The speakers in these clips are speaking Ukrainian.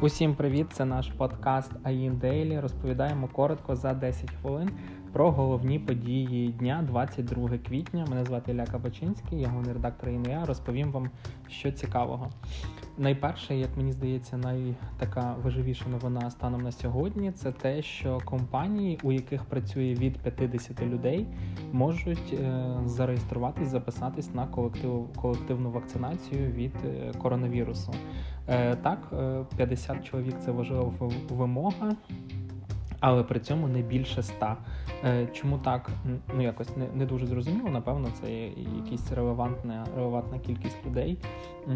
Усім привіт! Це наш подкаст АІН Дейлі. Розповідаємо коротко за 10 хвилин про головні події дня 22 квітня. Мене звати Ілля Кабачинський, я головний редактор ІНЯ. Розповім вам, що цікавого. Найперше, як мені здається, найтака важливіша новина станом на сьогодні, це те, що компанії, у яких працює від 50 людей, можуть е, зареєструватись, записатись на колектив, колективну вакцинацію від е, коронавірусу. Е, так, 50 чоловік це важлива вимога але при цьому не більше ста. Е, чому так? Ну якось не не дуже зрозуміло. Напевно, це якась релевантна релевантна кількість людей, е,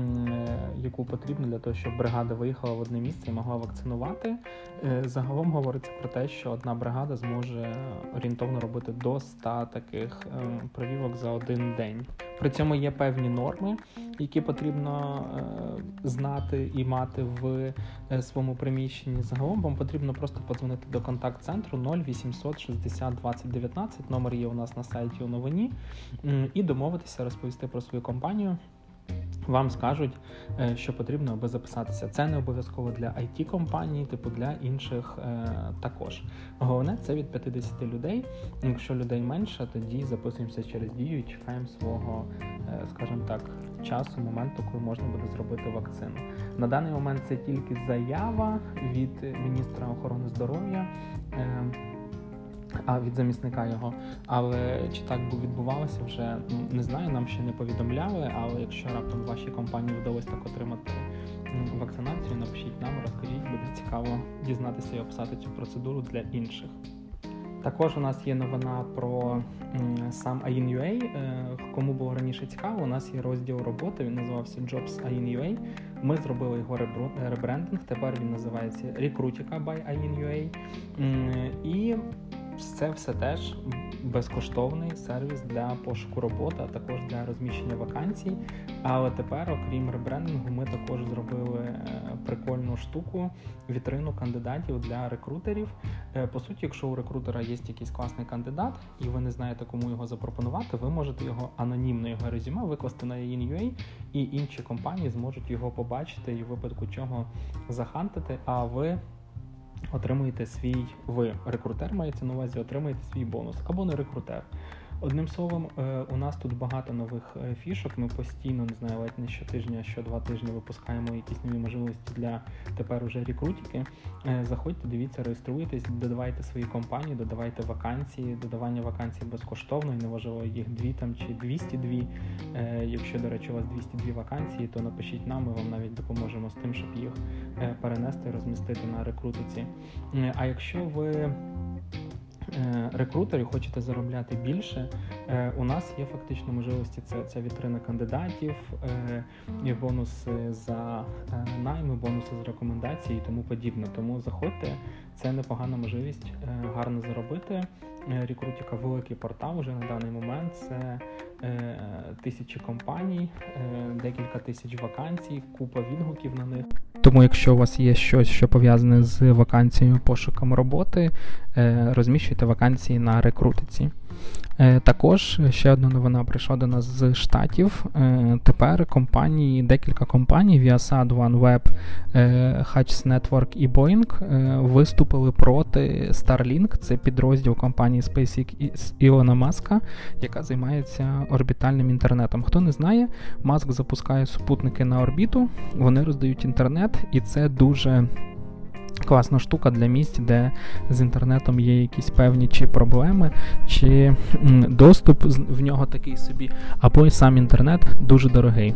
яку потрібно для того, щоб бригада виїхала в одне місце і могла вакцинувати. Е, загалом говориться про те, що одна бригада зможе орієнтовно робити до 100 таких прививок за один день. При цьому є певні норми, які потрібно знати і мати в своєму приміщенні. Загалом вам потрібно просто подзвонити до контакт-центру 0800 60 20 19, номер є у нас на сайті у новині, і домовитися розповісти про свою компанію. Вам скажуть, е, що потрібно, аби записатися. Це не обов'язково для it компаній типу для інших е, також. Головне це від 50 людей. Якщо людей менше, тоді записуємося через дію і чекаємо свого, е, скажімо так, часу, моменту, коли можна буде зробити вакцину. На даний момент це тільки заява від міністра охорони здоров'я. Е, а від замісника його. Але чи так відбувалося, вже не знаю, нам ще не повідомляли. Але якщо раптом вашій компанії вдалося так отримати вакцинацію, напишіть нам, розкажіть, буде цікаво дізнатися і описати цю процедуру для інших. Також у нас є новина про сам AIN.UA. Е, кому було раніше цікаво, у нас є розділ роботи, він називався Jobs AIN.UA. Ми зробили його ребрендинг, тепер він називається Recruitica by AIN.UA. І це все теж безкоштовний сервіс для пошуку роботи, а також для розміщення вакансій. Але тепер, окрім ребрендингу, ми також зробили е, прикольну штуку, вітрину кандидатів для рекрутерів. Е, по суті, якщо у рекрутера є якийсь класний кандидат, і ви не знаєте, кому його запропонувати, ви можете його анонімно його резюме викласти на InUA, і інші компанії зможуть його побачити і в випадку чого захантити. А ви отримуєте свій ви рекрутер, мається на увазі, отримаєте свій бонус або не рекрутер. Одним словом, е, у нас тут багато нових е, фішок. Ми постійно не знаю, ледь не щотижня, що два тижні випускаємо якісь нові можливості для тепер уже рекрутики. Е, заходьте, дивіться, реєструйтесь, додавайте свої компанії, додавайте вакансії. Додавання вакансій безкоштовно, і неважливо їх дві там чи 202. Якщо, до речі, у вас 202 вакансії, то напишіть нам, ми вам навіть допоможемо з тим, щоб їх перенести, розмістити на рекрутиці. А якщо ви Е, рекрутері хочете заробляти більше, е, у нас є фактично можливості. Це ця вітрина кандидатів, е, є бонуси за найми, бонуси з рекомендацій і тому подібне. Тому заходьте, це непогана можливість гарно заробити. Рекрутіка великий портал вже на даний момент. Це тисячі компаній, декілька тисяч вакансій, купа відгуків на них. Тому, якщо у вас є щось, що пов'язане з вакансією пошуком роботи, е, розміщуйте вакансії на рекрутиці. Е, також ще одна новина прийшла до нас з штатів. Е, тепер компанії, декілька компаній Viasat, OneWeb, Hutch Network і Boeing виступили проти Starlink. Це підрозділ компанії SpaceX Ілона Маска, яка займається орбітальним інтернетом. Хто не знає, Маск запускає супутники на орбіту, вони роздають інтернет, і це дуже класна штука для місць, де з інтернетом є якісь певні чи проблеми, чи доступ в нього такий собі, або й сам інтернет дуже дорогий.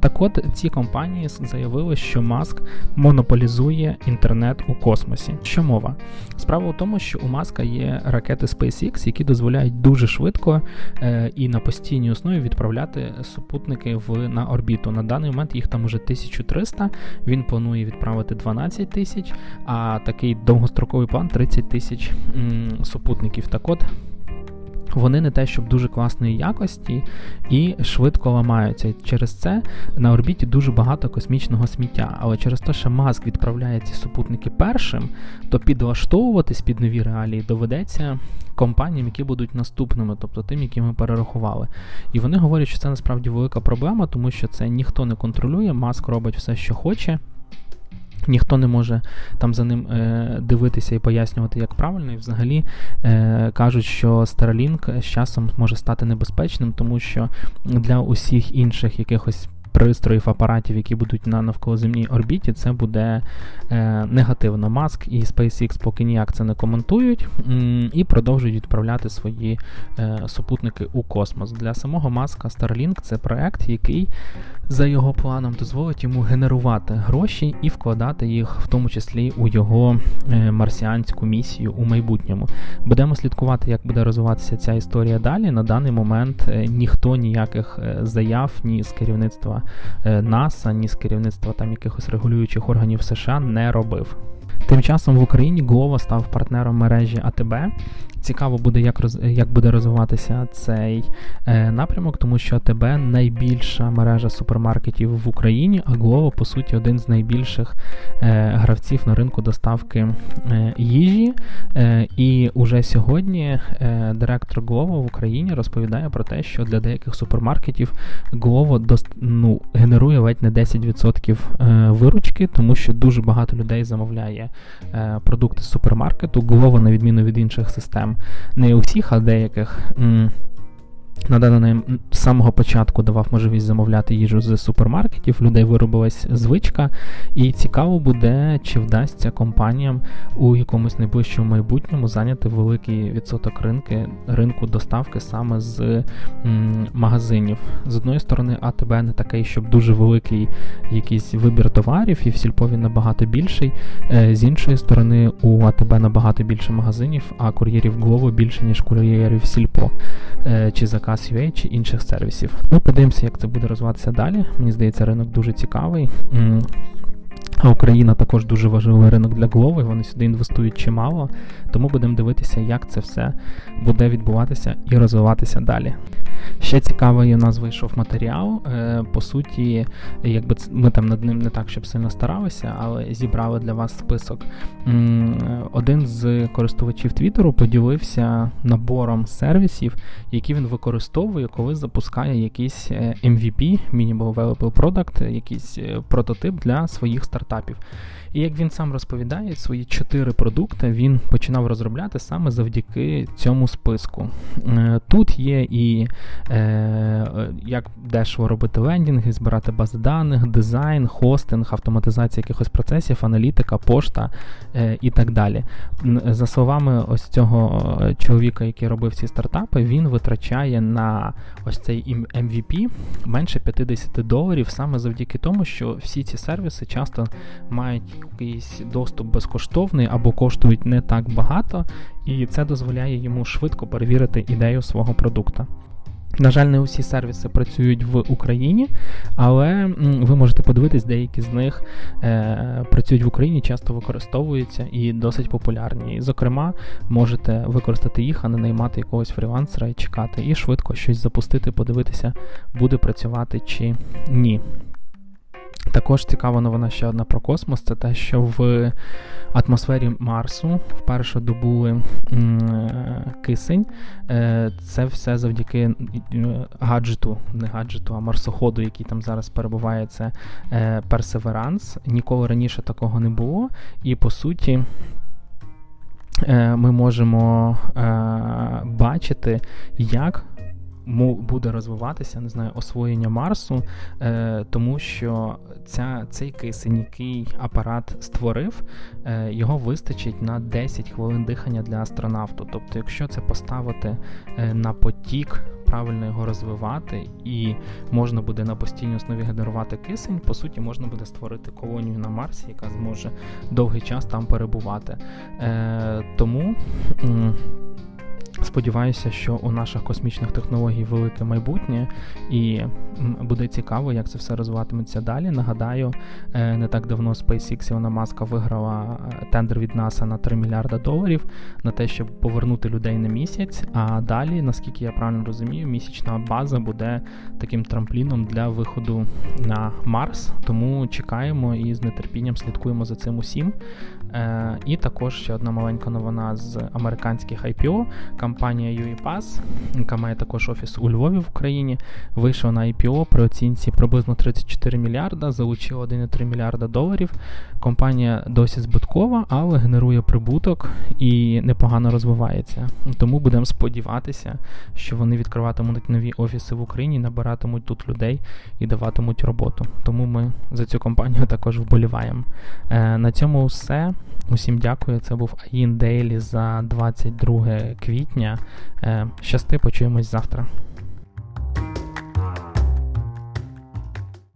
Так от ці компанії заявили, що Маск монополізує інтернет у космосі. Що мова? Справа в тому, що у Маска є ракети SpaceX, які дозволяють дуже швидко е, і на постійній основі відправляти супутники в на орбіту. На даний момент їх там уже 1300, Він планує відправити 12 тисяч а такий довгостроковий план 30 тисяч супутників. Так от. Вони не те, щоб дуже класної якості і швидко ламаються. Через це на орбіті дуже багато космічного сміття. Але через те, що Маск відправляє ці супутники першим, то підлаштовуватись під нові реалії доведеться компаніям, які будуть наступними, тобто тим, які ми перерахували. І вони говорять, що це насправді велика проблема, тому що це ніхто не контролює. Маск робить все, що хоче. Ніхто не може там за ним е, дивитися і пояснювати, як правильно, і взагалі е, кажуть, що Starlink з часом може стати небезпечним, тому що для усіх інших якихось пристроїв, апаратів, які будуть на навколоземній орбіті, це буде е, негативно. Маск і SpaceX поки ніяк це не коментують м, і продовжують відправляти свої е, супутники у космос. Для самого маска Starlink це проект, який за його планом дозволить йому генерувати гроші і вкладати їх, в тому числі у його е, марсіанську місію у майбутньому. Будемо слідкувати, як буде розвиватися ця історія далі. На даний момент е, ніхто ніяких е, заяв ні з керівництва НАСА, ні з керівництва там якихось регулюючих органів США не робив. Тим часом в Україні Glovo став партнером мережі АТБ. Цікаво буде, як роз, як буде розвиватися цей е, напрямок, тому що АТБ найбільша мережа супермаркетів в Україні, а Glovo, по суті, один з найбільших е, гравців на ринку доставки е, їжі. Е, і уже сьогодні е, директор Glovo в Україні розповідає про те, що для деяких супермаркетів Glovo дост, ну, генерує ледь не 10% е, виручки, тому що дуже багато людей замовляє продукти з супермаркету. Glovo, на відміну від інших систем не у всіх, а деяких. Надано з самого початку давав можливість замовляти їжу з супермаркетів, людей виробилась звичка, і цікаво буде, чи вдасться компаніям у якомусь найближчому майбутньому зайняти великий відсоток ринки, ринку доставки саме з м, магазинів. З одної сторони, АТБ не такий, щоб дуже великий якийсь вибір товарів, і в Сільпові набагато більший. Е, з іншої сторони, у АТБ набагато більше магазинів, а кур'єрів Глово більше, ніж кур'єрів Сільпо. Е, чи заказ чи інших сервісів. Ми подивимося, як це буде розвиватися далі. Мені здається, ринок дуже цікавий. Україна також дуже важливий ринок для Глови, вони сюди інвестують чимало, тому будемо дивитися, як це все буде відбуватися і розвиватися далі. Ще цікавий у нас вийшов матеріал. Е, по суті, якби ми там над ним не так, щоб сильно старалися, але зібрали для вас список. Один з користувачів Твіттеру поділився набором сервісів, які він використовує, коли запускає якийсь е, MVP, Minimal Available Product, якийсь е, прототип для своїх стартапів етапів. І як він сам розповідає, свої чотири продукти він починав розробляти саме завдяки цьому списку. Е, тут є і е, як дешево робити лендінги, збирати бази даних, дизайн, хостинг, автоматизація якихось процесів, аналітика, пошта е, і так далі. За словами ось цього чоловіка, який робив ці стартапи, він витрачає на ось цей MVP менше 50 доларів саме завдяки тому, що всі ці сервіси часто мають якийсь доступ безкоштовний або коштують не так багато, і це дозволяє йому швидко перевірити ідею свого продукту. На жаль, не усі сервіси працюють в Україні, але ви можете подивитись, деякі з них е, працюють в Україні, часто використовуються і досить популярні. І, зокрема, можете використати їх, а не наймати якогось фрілансера і чекати, і швидко щось запустити, подивитися, буде працювати чи ні. Також цікава новина ще одна про космос: це те, що в атмосфері Марсу вперше добули кисень. Е, це все завдяки гаджету, не гаджету, а марсоходу, який там зараз перебуває, це Персеверанс. Ніколи раніше такого не було. І по суті. Е, ми можемо е, бачити, як буде розвиватися, не знаю, освоєння Марсу, е, тому що ця, цей кисень, який апарат створив, е, його вистачить на 10 хвилин дихання для астронавту. Тобто, якщо це поставити е, на потік. Правильно його розвивати, і можна буде на постійній основі генерувати кисень. По суті, можна буде створити колонію на Марсі, яка зможе довгий час там перебувати. Е, Тому Сподіваюся, що у наших космічних технологій велике майбутнє, і буде цікаво, як це все розвиватиметься далі. Нагадаю, е, не так давно SpaceX Ілона Маска виграла е, тендер від НАСА на 3 мільярда доларів на те, щоб повернути людей на місяць. А далі, наскільки я правильно розумію, місячна база буде таким трампліном для виходу на Марс. Тому чекаємо і з нетерпінням слідкуємо за цим усім. Е, і також ще одна маленька новина з американських IPO. Компанія UiPath, яка має також офіс у Львові в Україні, вийшла на IPO при оцінці приблизно 34 мільярда, залучила 1,3 мільярда доларів. Компанія досі збиткова, але генерує прибуток і непогано розвивається. Тому будемо сподіватися, що вони відкриватимуть нові офіси в Україні, набиратимуть тут людей і даватимуть роботу. Тому ми за цю компанію також вболіваємо. Е, на цьому все. Усім дякую. Це був Аїн Дейлі за 22 квітня. Е, щасти, почуємось завтра.